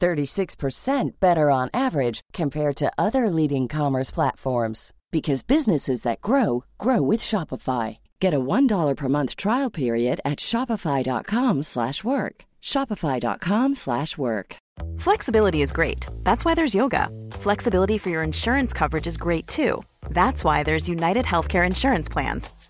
36% better on average compared to other leading commerce platforms because businesses that grow grow with Shopify. Get a $1 per month trial period at shopify.com/work. shopify.com/work. Flexibility is great. That's why there's yoga. Flexibility for your insurance coverage is great too. That's why there's United Healthcare Insurance Plans.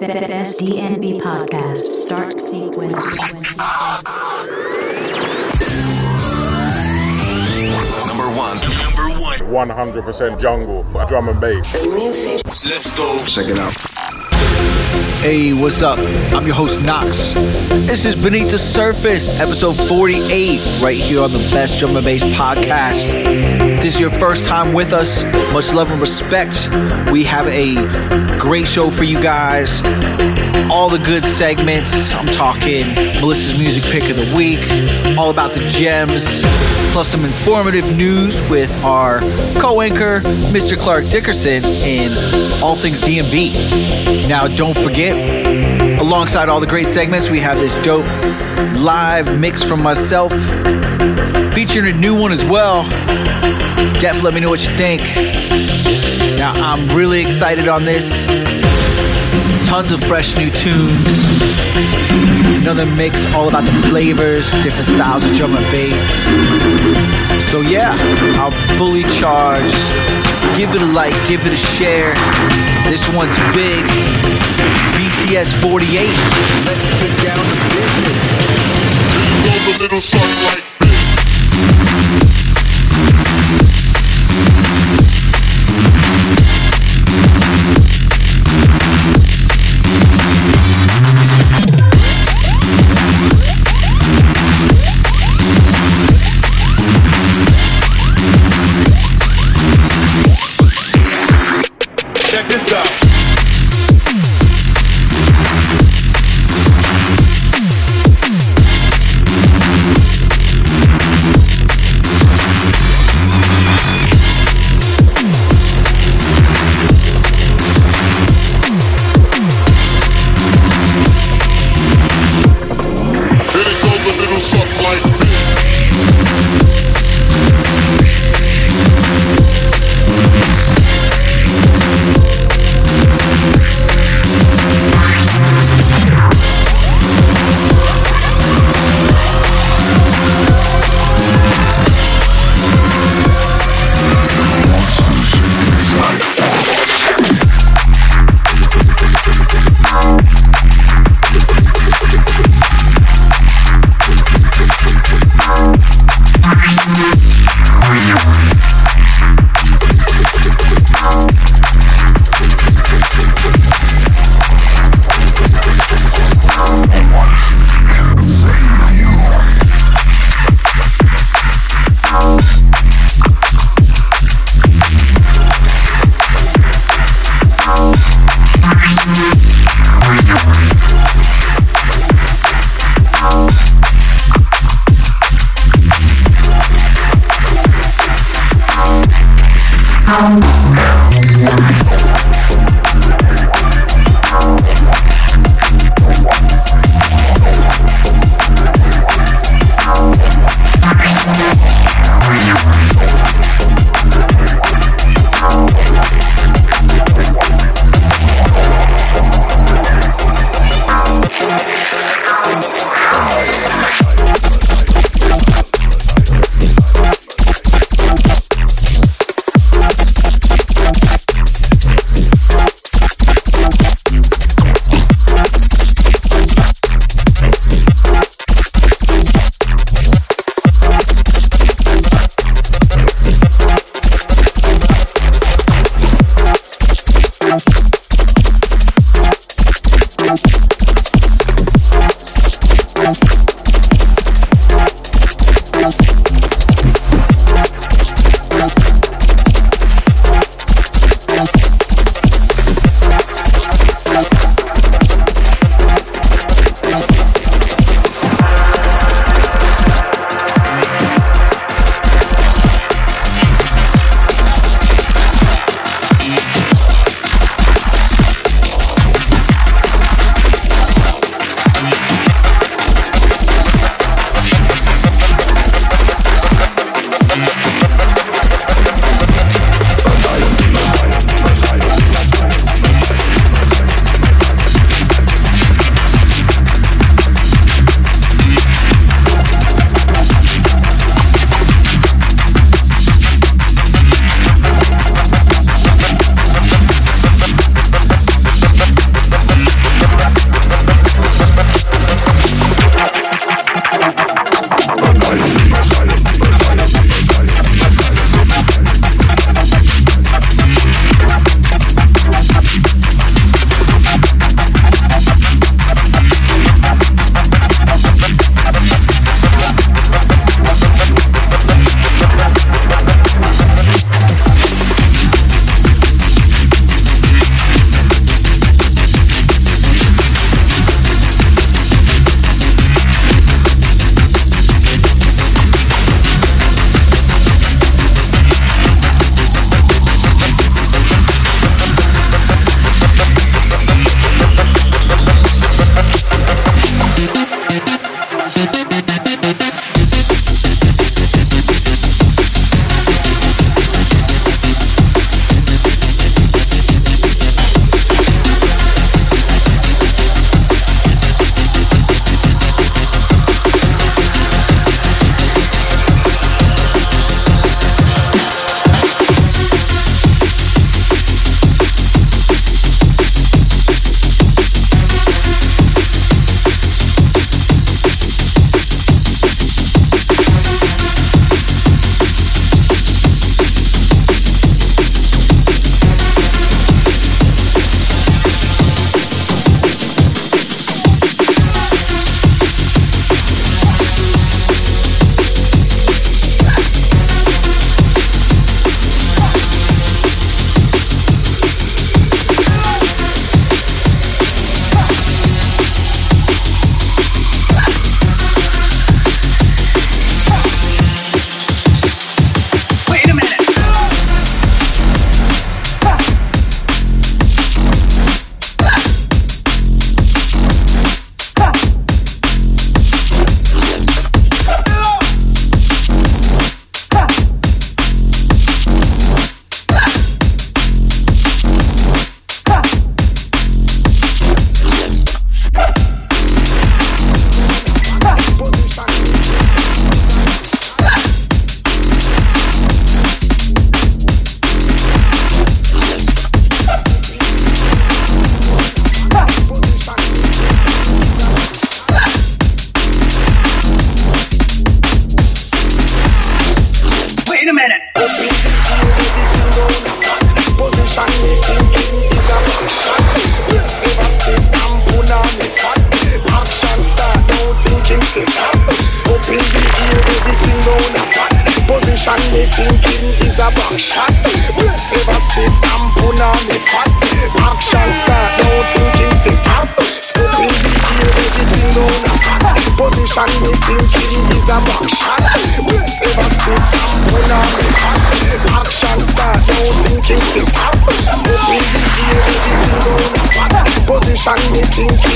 The best DNB podcast start sequence. Number one. Number one. 100% jungle, drum and bass. music. Let's go. Check it out. Hey, what's up? I'm your host, Knox. This is Beneath the Surface, episode 48, right here on the Best Drum and Bass podcast. This is your first time with us, much love and respect. We have a great show for you guys. All the good segments. I'm talking Melissa's Music Pick of the Week, all about the gems, plus some informative news with our co anchor, Mr. Clark Dickerson, in all things DNB. Now, don't forget, alongside all the great segments, we have this dope live mix from myself, featuring a new one as well. Def, let me know what you think. Now, I'm really excited on this. Tons of fresh new tunes. Another mix all about the flavors, different styles of drum and bass. So yeah, I'm fully charged. Give it a like, give it a share. This one's big. BTS 48. Let's get down to business. Goes a little something Música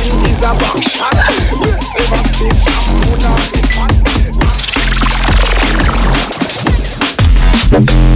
thinking is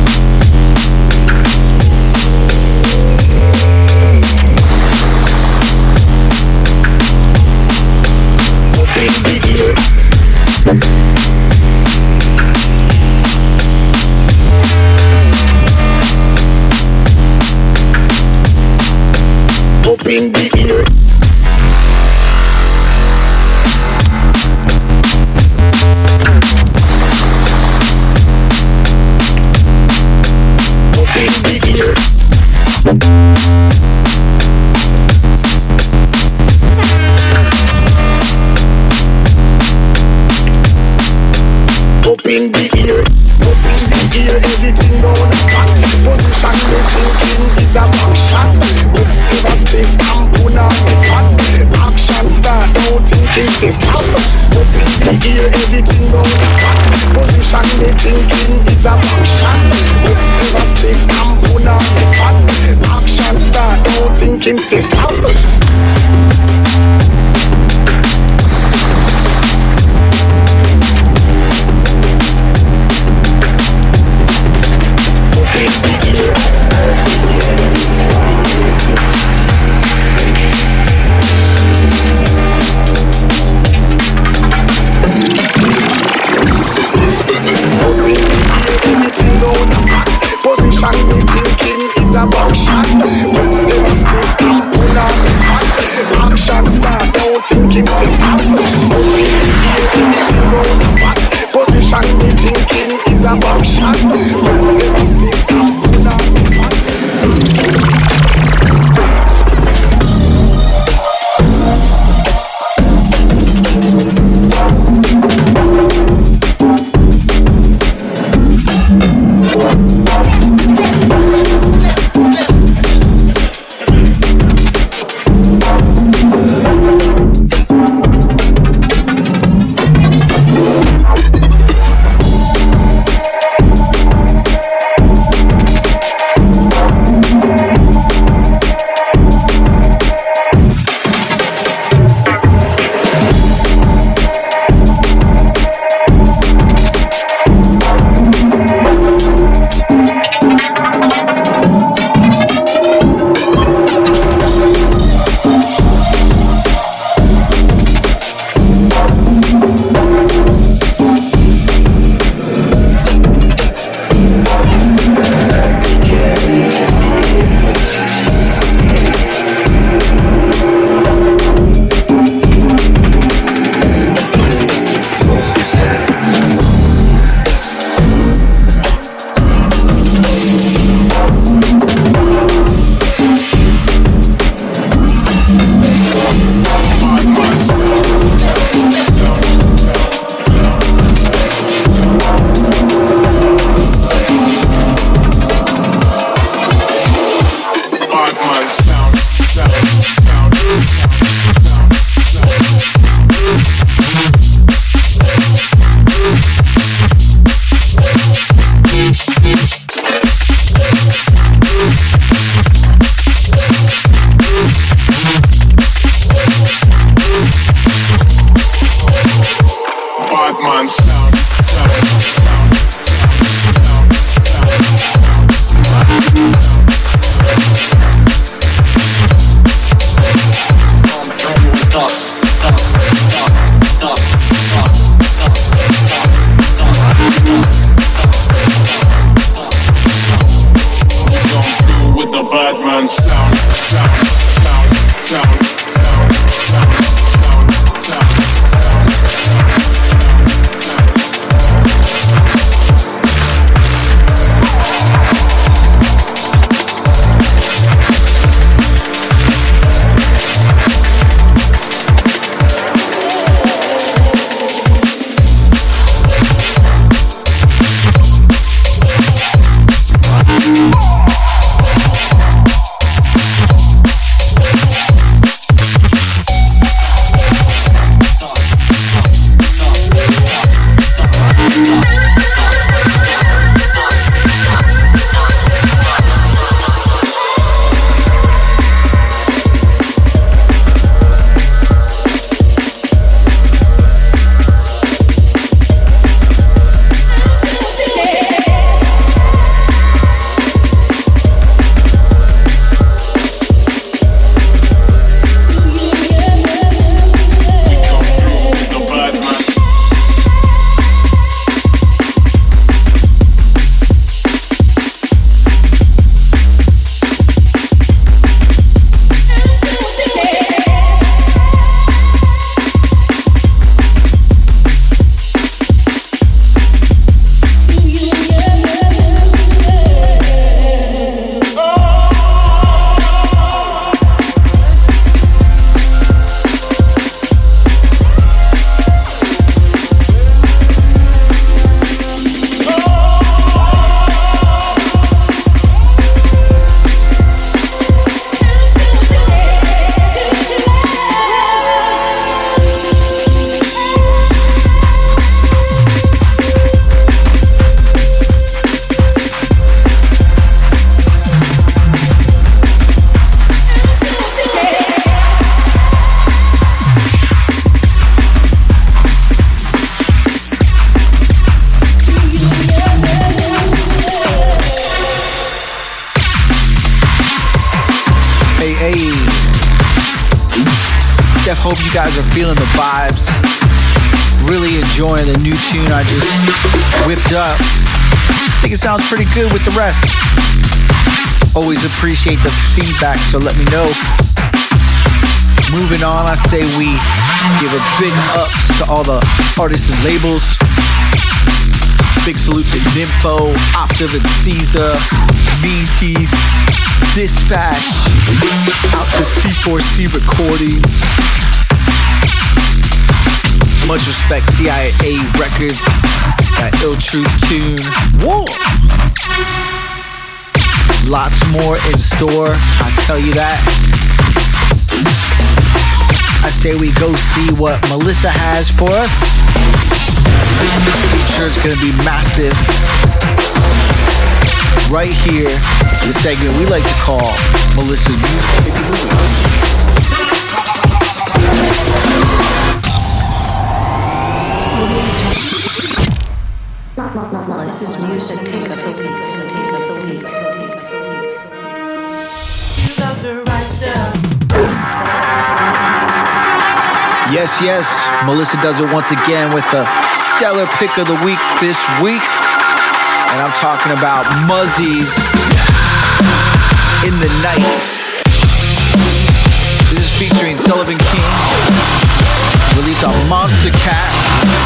guys are feeling the vibes. Really enjoying the new tune I just whipped up. I think it sounds pretty good with the rest. Always appreciate the feedback, so let me know. Moving on, I say we give a big up to all the artists and labels. Big salute to Nymfo, Octave and Caesar, Mean Teeth, Dispatch, out to C4C Recordings. Much respect, CIA Records, that Ill Truth tune. Whoa! Lots more in store, I tell you that. I say we go see what Melissa has for us. I'm sure it's gonna be massive. Right here, the segment we like to call Melissa's Music Music. Pick of the week. Yes, yes, Melissa does it once again with a stellar pick of the week this week. And I'm talking about Muzzies in the Night. This is featuring Sullivan King. Released on Monster Cat.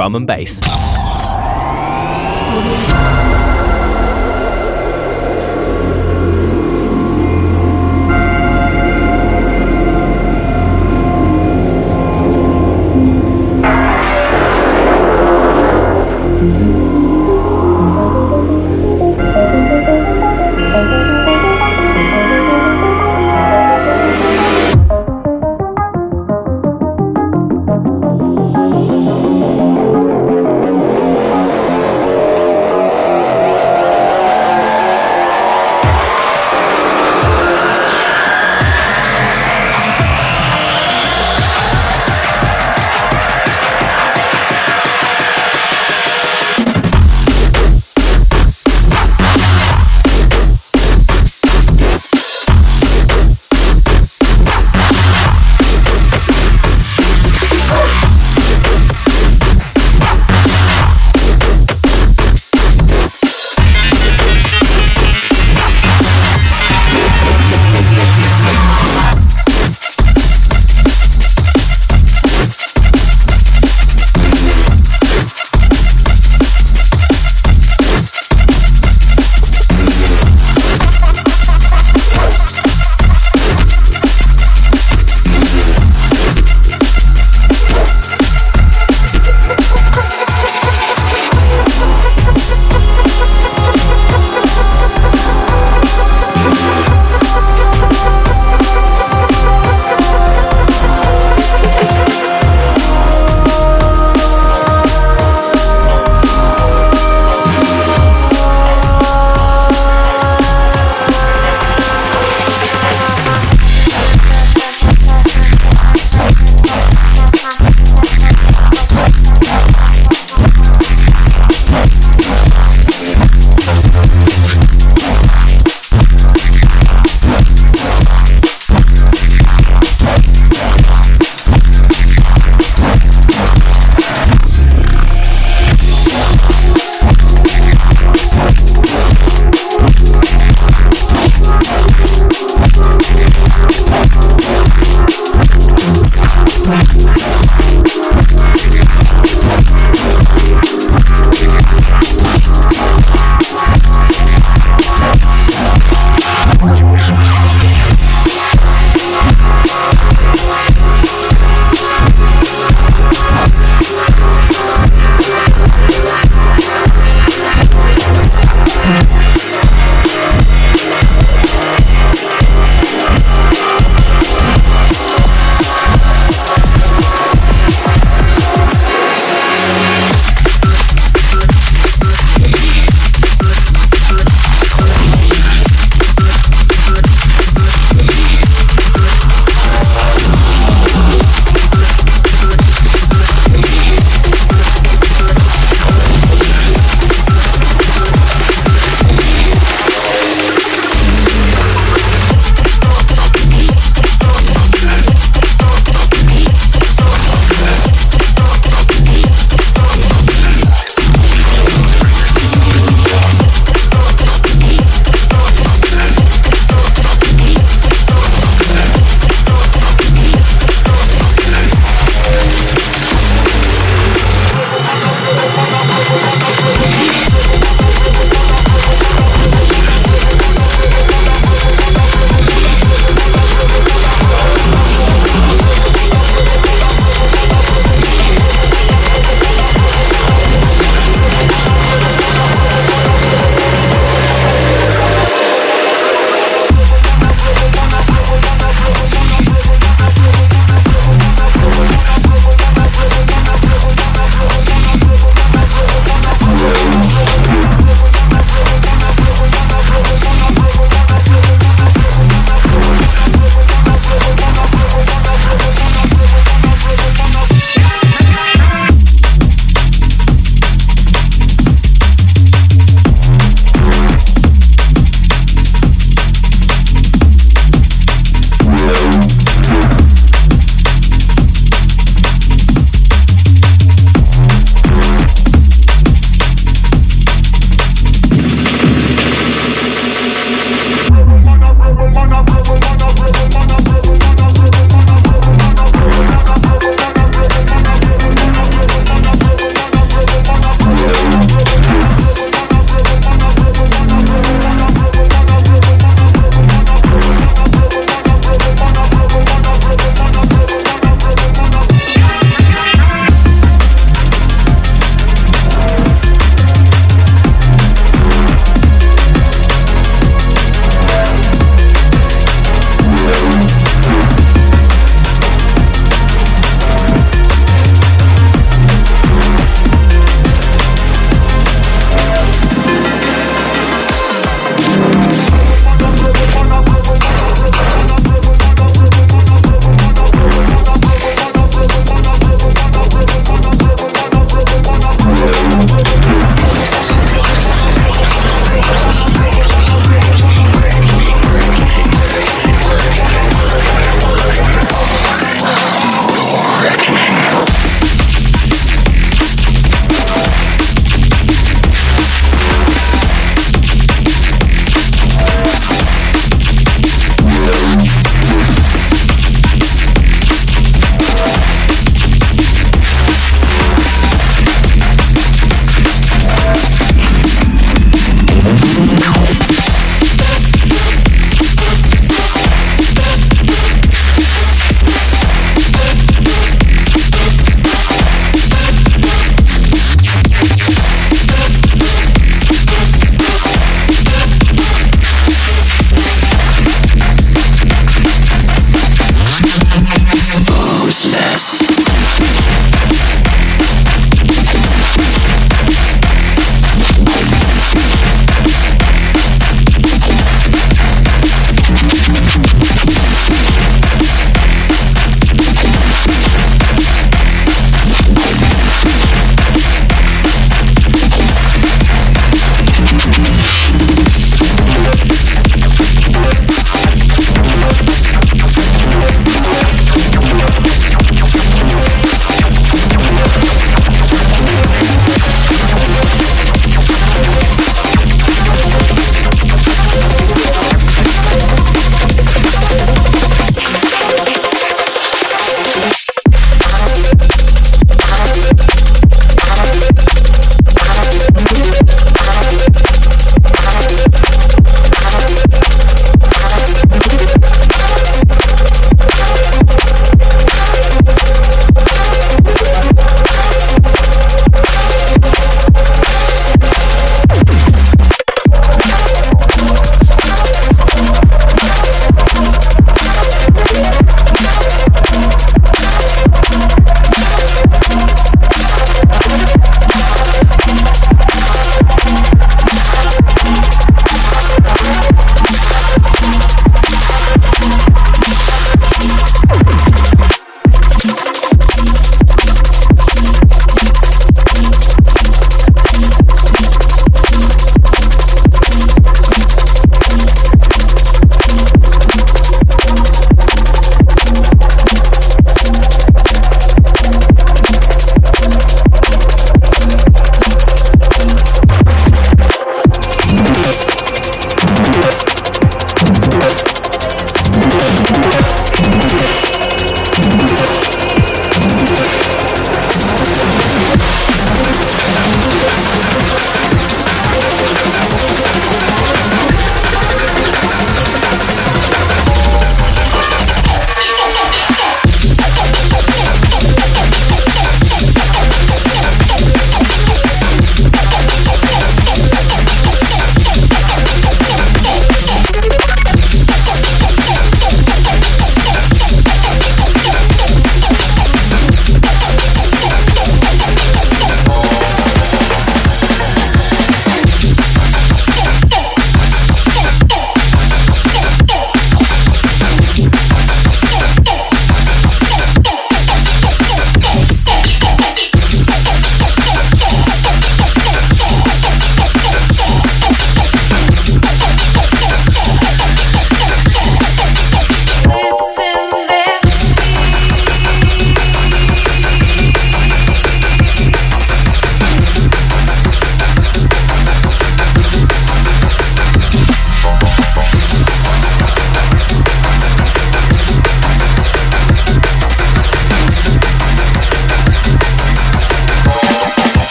Drum and bass.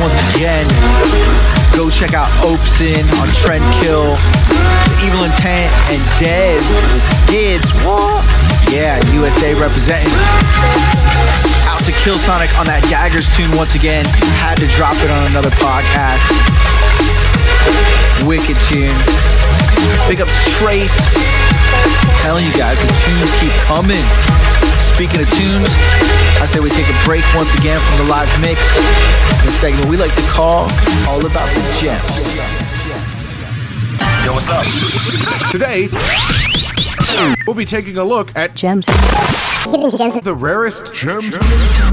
Once again. Go check out Opesin on Trend Kill, Evil Intent, and Dez with Skids. What? Yeah, USA representing. Out to Killsonik on that Daggers tune once again. Had to drop it on another podcast. Wicked tune. Big up Trace. Telling you guys, the tunes keep coming. Speaking of tunes, I say we take a break once again from the live mix. In a segment we like to call All About the Gems. Yo, what's up? Today, we'll be taking a look at Gems. the rarest gems.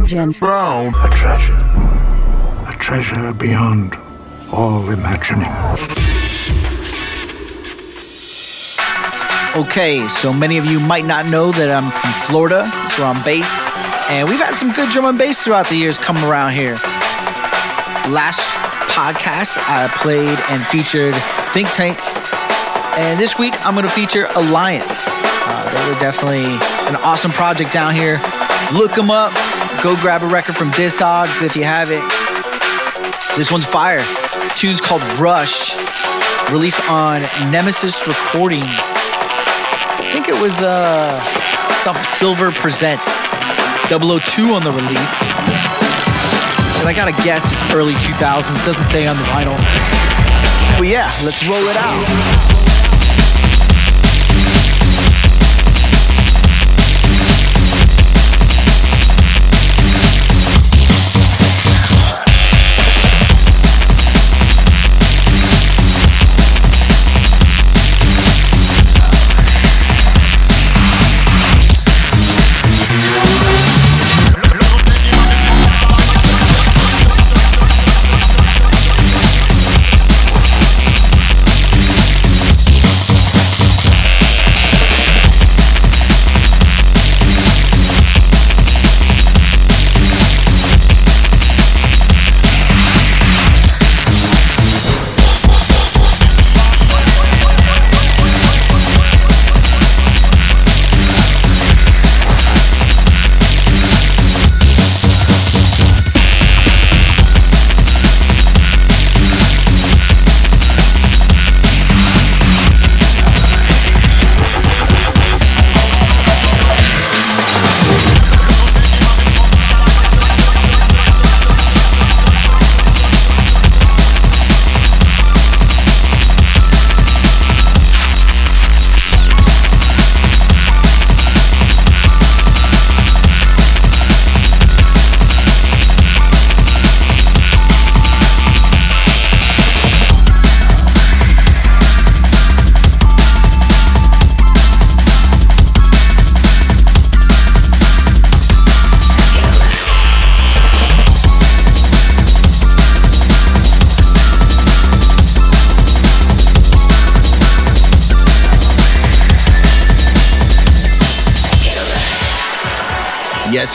Gems. Brown. A treasure. A treasure beyond all imagining. Okay, so many of you might not know that I'm from Florida. Where I'm. And we've had some good drum and bass throughout the years coming around here. Last podcast, I played and featured Think Tank. And this week, I'm going to feature Alliance. Uh, they were definitely an awesome project down here. Look them up. Go grab a record from Discogs if you have it. This one's fire. tune's called Rush, released on Nemesis Recordings. I think it was uh, Silver Presents 002 on the release. And I gotta guess it's early 2000s, doesn't say on the vinyl. But yeah, let's roll it out.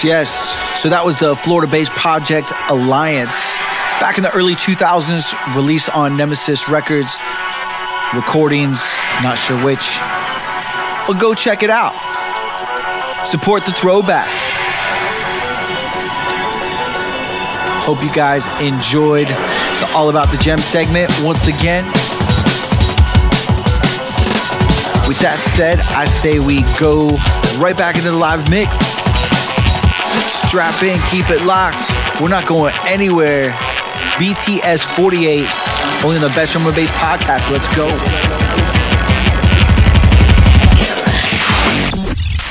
Yes. So that was the Florida based project Alliance. Back in the early 2000s, released on Nemesis Records, recordings, not sure which. But go check it out. Support the throwback. Hope you guys enjoyed the All About the Gem segment once again. With that said, I say we go right back into the live mix. Strap in, keep it locked. We're not going anywhere. BTS 48, only on the Best Drum and Bass podcast. Let's go.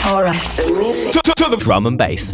All right. the music. Drum and bass.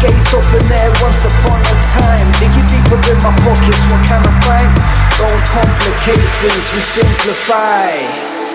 Pearly gates open there once upon a time. Digging deeper in my pockets, what can I find? Don't complicate things, we simplify.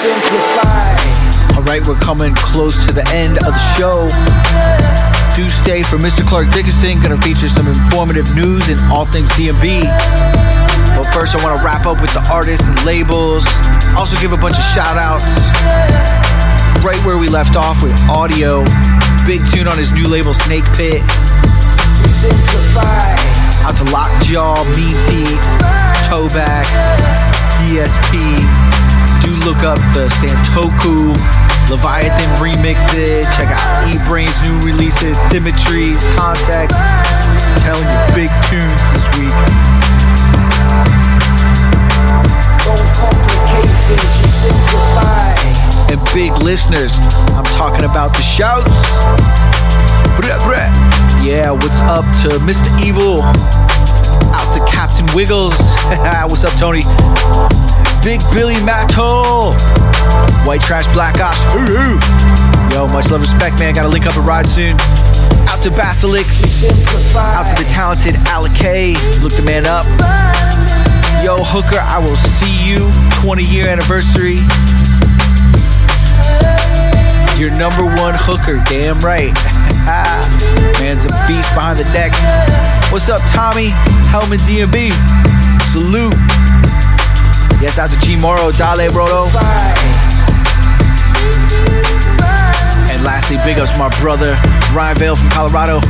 Simplify. All right, we're coming close to the end of the show. Do stay for Mr. Clark Dickinson. Gonna feature some informative news and all things DNB. But first, I want to wrap up with the artists and labels. Also, give a bunch of shout outs. Right where we left off with audio. Big tune on his new label, Snake Pit. Simplify. Out to Lockjaw, Meaty, Toback, DSP. Do look up the Santoku, Leviathan remixes. Check out E-Brain's new releases, Symmetries, Context. I'm telling you, big tunes this week. Don't complicate things, we simplify. And big listeners, I'm talking about the shouts. Yeah, what's up to Mr. Evil? To Captain Wiggles. what's up, Tony? Big Billy Matto. White Trash Black Ops. Ooh. Yo, much love, respect, man. Gotta link up and ride soon. Out to Basilix. Out to the talented Alec K. Look the man up. Yo, Hooker, I will see you. 20 year anniversary. Your number one hooker, damn right. Man's a beast behind the decks. What's up, Tommy? Hellman DNB. Salute. Yes, out to G Moro, Dale Brodo. And lastly, big ups my brother, Ryan Vale from Colorado.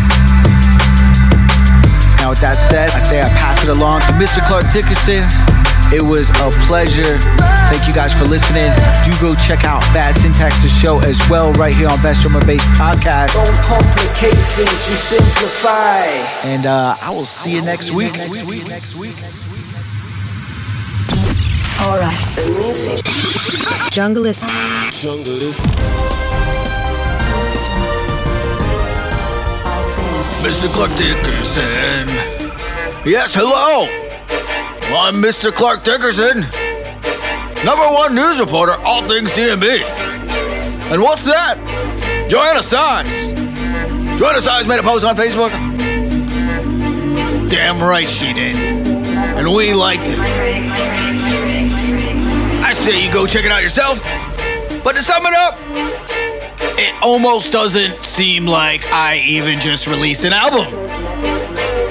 Now, with that said, I say I pass it along to Mr. Clark Dickinson. It was a pleasure. Thank you guys for listening. Do go check out Bad Syntax's show as well, right here on Best Drum and Bass Podcast. Don't complicate things, we simplify. And uh, I will see you next week. Alright, the music. Junglist. Junglist. Mr. Clark Dickerson. Yes, hello. I'm Mr. Clark Dickerson, number one news reporter, all things DNB. And what's that? Joanna Syze. Joanna Syze made a post on Facebook. Damn right she did. And we liked it. I say you go check it out yourself. But to sum it up, it almost doesn't seem like I even just released an album.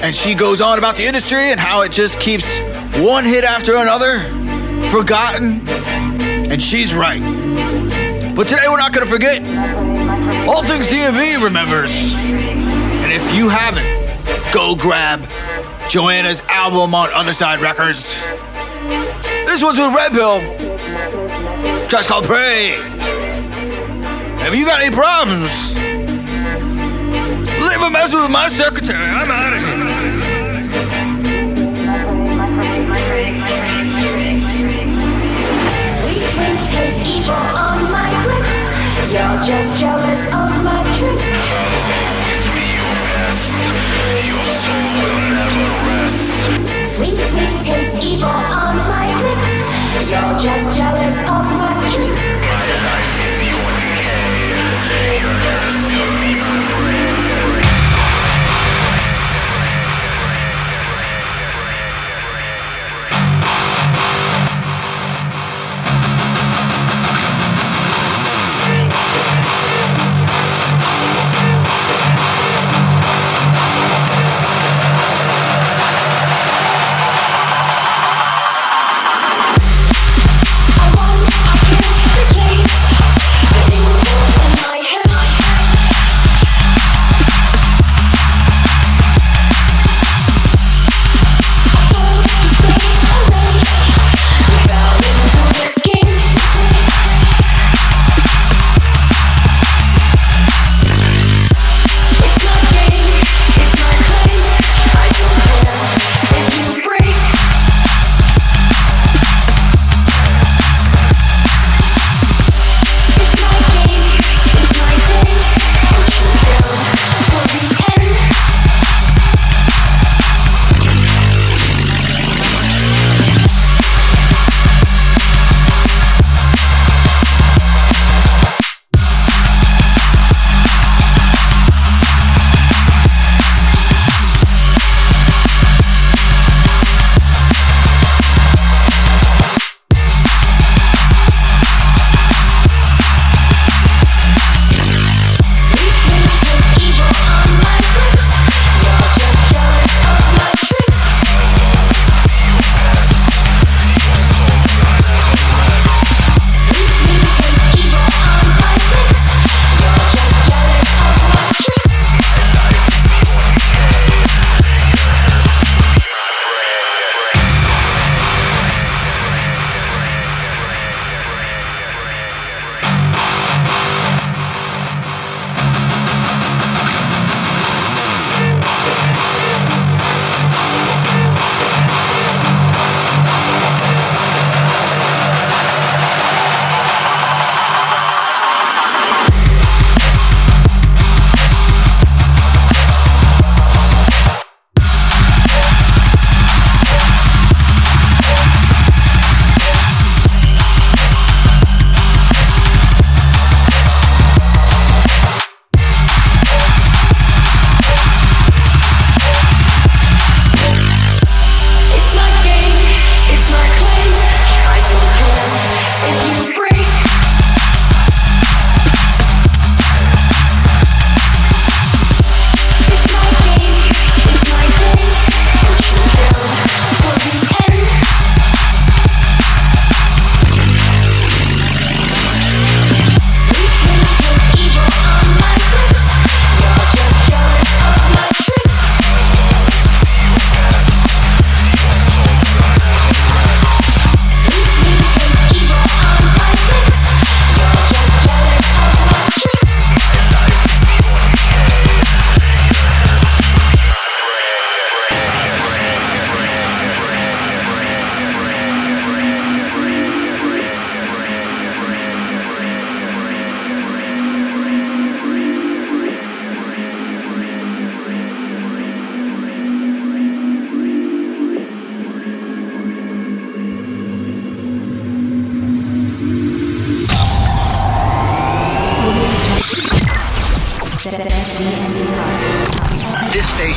And she goes on about the industry and how it just keeps one hit after another, forgotten. And she's right. But today we're not going to forget. All things DNB remembers. And if you haven't, go grab Joanna's album on Other Side Records. This one's with Red Pill. Just called Pray. If you got any problems, leave a message with my secretary. I'm out of here.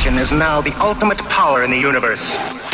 Is now the ultimate power in the universe.